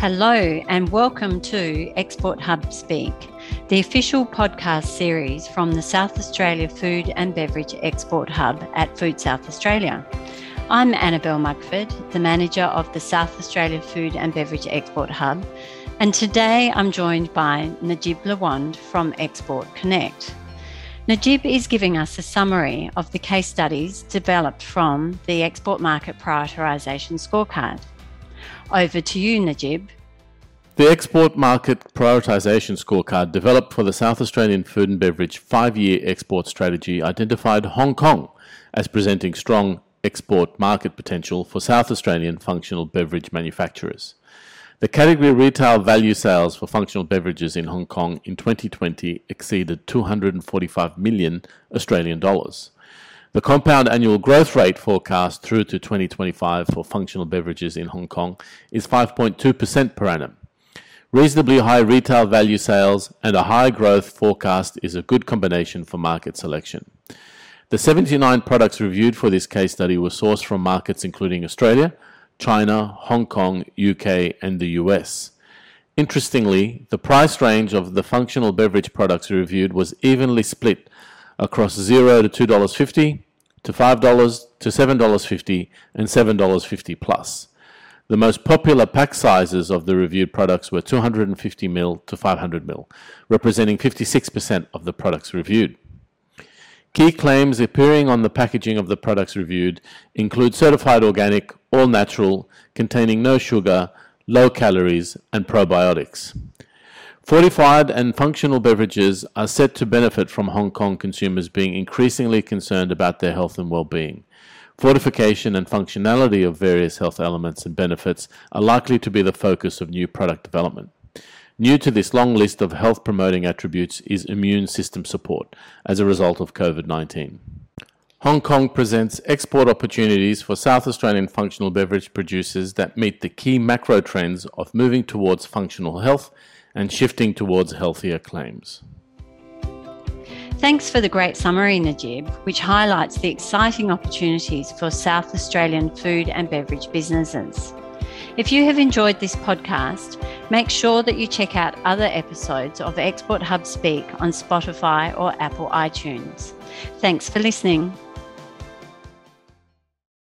Hello, and welcome to Export Hub Speak, the official podcast series from the South Australia Food and Beverage Export Hub at Food South Australia. I'm Annabelle Mugford, the manager of the South Australia Food and Beverage Export Hub, and today I'm joined by Najib Lawand from Export Connect. Najib is giving us a summary of the case studies developed from the Export Market Prioritisation Scorecard. Over to you, Najib. The Export Market Prioritisation Scorecard, developed for the South Australian Food and Beverage five year export strategy, identified Hong Kong as presenting strong export market potential for South Australian functional beverage manufacturers. The category retail value sales for functional beverages in Hong Kong in 2020 exceeded 245 million Australian dollars. The compound annual growth rate forecast through to 2025 for functional beverages in Hong Kong is 5.2% per annum. Reasonably high retail value sales and a high growth forecast is a good combination for market selection. The 79 products reviewed for this case study were sourced from markets including Australia, China, Hong Kong, UK, and the US. Interestingly, the price range of the functional beverage products reviewed was evenly split across 0 to $2.50 to $5 to $7.50 and $7.50 plus. The most popular pack sizes of the reviewed products were 250 ml to 500 ml, representing 56% of the products reviewed. Key claims appearing on the packaging of the products reviewed include certified organic, all natural, containing no sugar, low calories, and probiotics. Fortified and functional beverages are set to benefit from Hong Kong consumers being increasingly concerned about their health and well-being. Fortification and functionality of various health elements and benefits are likely to be the focus of new product development. New to this long list of health promoting attributes is immune system support as a result of COVID 19. Hong Kong presents export opportunities for South Australian functional beverage producers that meet the key macro trends of moving towards functional health and shifting towards healthier claims. Thanks for the great summary, Najib, which highlights the exciting opportunities for South Australian food and beverage businesses. If you have enjoyed this podcast, make sure that you check out other episodes of Export Hub Speak on Spotify or Apple iTunes. Thanks for listening.